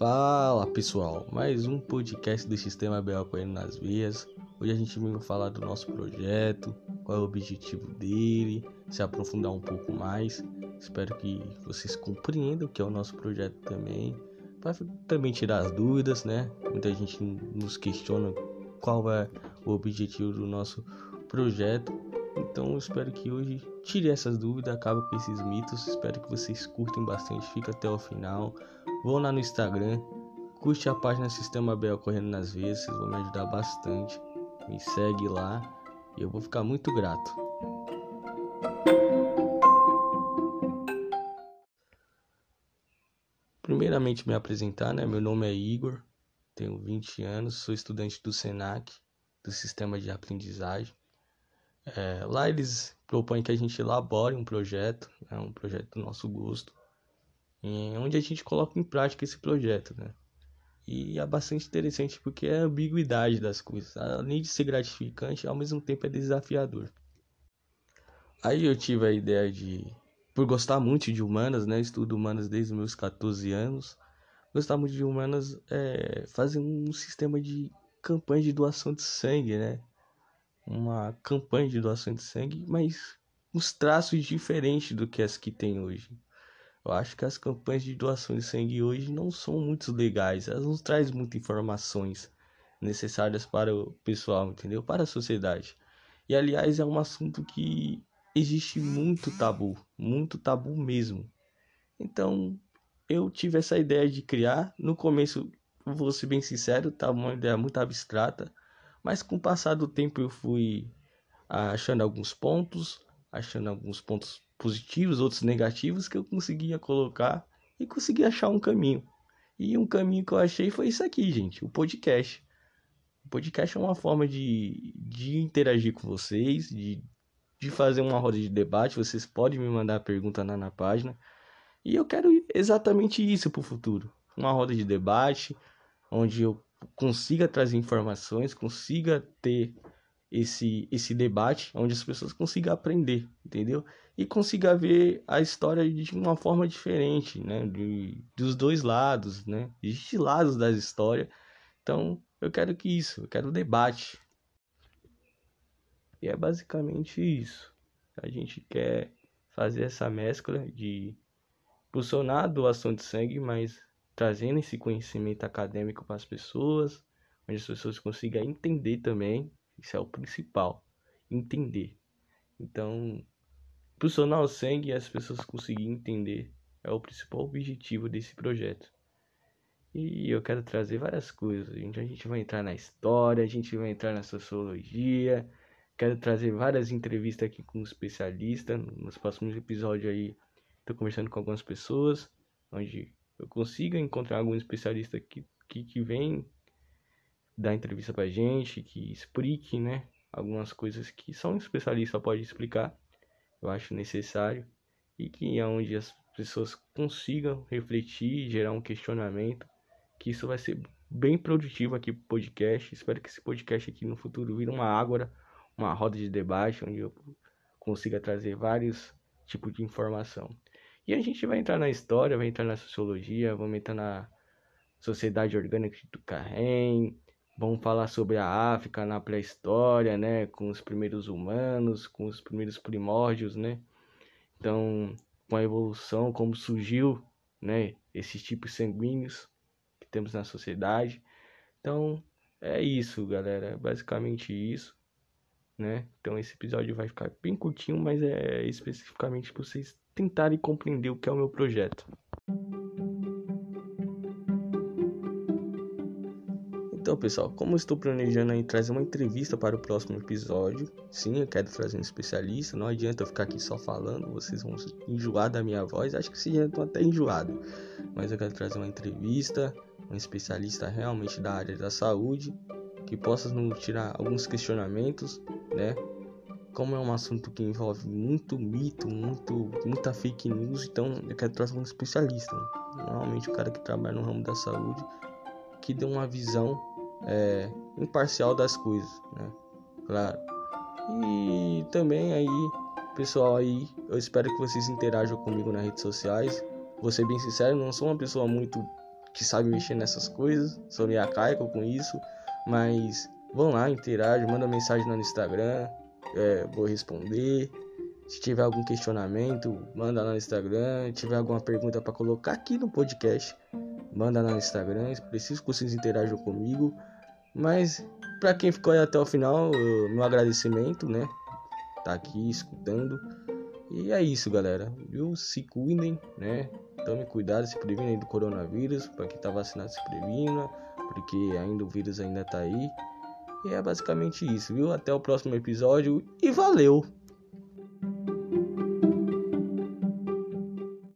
Fala pessoal, mais um podcast do Sistema Correndo nas Vias. Hoje a gente vem falar do nosso projeto, qual é o objetivo dele, se aprofundar um pouco mais. Espero que vocês compreendam o que é o nosso projeto também, para também tirar as dúvidas, né? Muita gente nos questiona qual é o objetivo do nosso projeto. Então espero que hoje tire essas dúvidas, acabe com esses mitos. Espero que vocês curtem bastante, fica até o final. Vão lá no Instagram, curte a página Sistema Bel Correndo nas Vezes, vocês vão me ajudar bastante. Me segue lá e eu vou ficar muito grato. Primeiramente me apresentar, né? Meu nome é Igor, tenho 20 anos, sou estudante do SENAC, do Sistema de Aprendizagem. É, lá eles propõem que a gente elabore um projeto, né, um projeto do nosso gosto, onde a gente coloca em prática esse projeto, né? E é bastante interessante porque é a ambiguidade das coisas. Além de ser gratificante, ao mesmo tempo é desafiador. Aí eu tive a ideia de, por gostar muito de humanas, né? Estudo humanas desde meus 14 anos. Gostar muito de humanas é fazer um sistema de campanha de doação de sangue, né? Uma campanha de doação de sangue, mas uns traços diferentes do que as que tem hoje. Eu acho que as campanhas de doação de sangue hoje não são muito legais, elas não trazem muitas informações necessárias para o pessoal, entendeu? Para a sociedade. E aliás, é um assunto que existe muito tabu, muito tabu mesmo. Então, eu tive essa ideia de criar. No começo, vou ser bem sincero, estava uma ideia muito abstrata, mas com o passar do tempo eu fui achando alguns pontos, achando alguns pontos positivos, outros negativos que eu conseguia colocar e consegui achar um caminho. E um caminho que eu achei foi isso aqui, gente, o podcast. O podcast é uma forma de, de interagir com vocês, de, de fazer uma roda de debate. Vocês podem me mandar pergunta lá na página. E eu quero exatamente isso para o futuro. Uma roda de debate, onde eu consiga trazer informações, consiga ter esse esse debate onde as pessoas consigam aprender, entendeu? E consiga ver a história de uma forma diferente, né? De, dos dois lados, né? Existem lados das histórias. Então, eu quero que isso, eu quero debate. E é basicamente isso. A gente quer fazer essa mescla de funcionar doação de sangue, mas trazendo esse conhecimento acadêmico para as pessoas, onde as pessoas consigam entender também, isso é o principal, entender. Então, pulsionar o sangue e as pessoas conseguirem entender é o principal objetivo desse projeto. E eu quero trazer várias coisas. Gente, a gente vai entrar na história, a gente vai entrar na sociologia. Quero trazer várias entrevistas aqui com especialistas. Nos próximos episódios aí, estou conversando com algumas pessoas, onde eu consiga encontrar algum especialista que, que, que vem dar entrevista pra gente, que explique, né? Algumas coisas que só um especialista pode explicar, eu acho necessário, e que é onde as pessoas consigam refletir, gerar um questionamento, que isso vai ser bem produtivo aqui pro podcast. Espero que esse podcast aqui no futuro vire uma ágora, uma roda de debate, onde eu consiga trazer vários tipos de informação. E a gente vai entrar na história, vai entrar na sociologia, vamos entrar na sociedade orgânica do Carrem, vamos falar sobre a África na pré-história, né, com os primeiros humanos, com os primeiros primórdios, né? Então, com a evolução, como surgiu, né, esses tipos sanguíneos que temos na sociedade. Então, é isso, galera, é basicamente isso, né? Então, esse episódio vai ficar bem curtinho, mas é especificamente para vocês tentarem compreender o que é o meu projeto. Então, pessoal, como eu estou planejando aí trazer uma entrevista para o próximo episódio, sim, eu quero trazer um especialista, não adianta eu ficar aqui só falando, vocês vão enjoar da minha voz, acho que vocês já estão até enjoados, mas eu quero trazer uma entrevista, um especialista realmente da área da saúde, que possa nos tirar alguns questionamentos, né, como é um assunto que envolve muito mito, muito, muita fake news, então eu quero trazer um especialista. Né? Normalmente o cara que trabalha no ramo da saúde, que dê uma visão é, imparcial das coisas, né? Claro. E também aí, pessoal aí, eu espero que vocês interajam comigo nas redes sociais. Vou ser bem sincero, não sou uma pessoa muito que sabe mexer nessas coisas. Sou meio arcaico com isso. Mas vão lá, interage, manda mensagem no Instagram. É, vou responder. Se tiver algum questionamento, manda lá no Instagram. Se tiver alguma pergunta para colocar aqui no podcast, manda lá no Instagram. Preciso que vocês interajam comigo. Mas para quem ficou aí até o final, meu agradecimento, né? Tá aqui escutando. E é isso, galera. Viu? Se cuidem, né? Tome cuidado, se previnem do coronavírus. Para quem tá vacinado, se previna. Porque ainda o vírus ainda tá aí. E é basicamente isso, viu? Até o próximo episódio e valeu!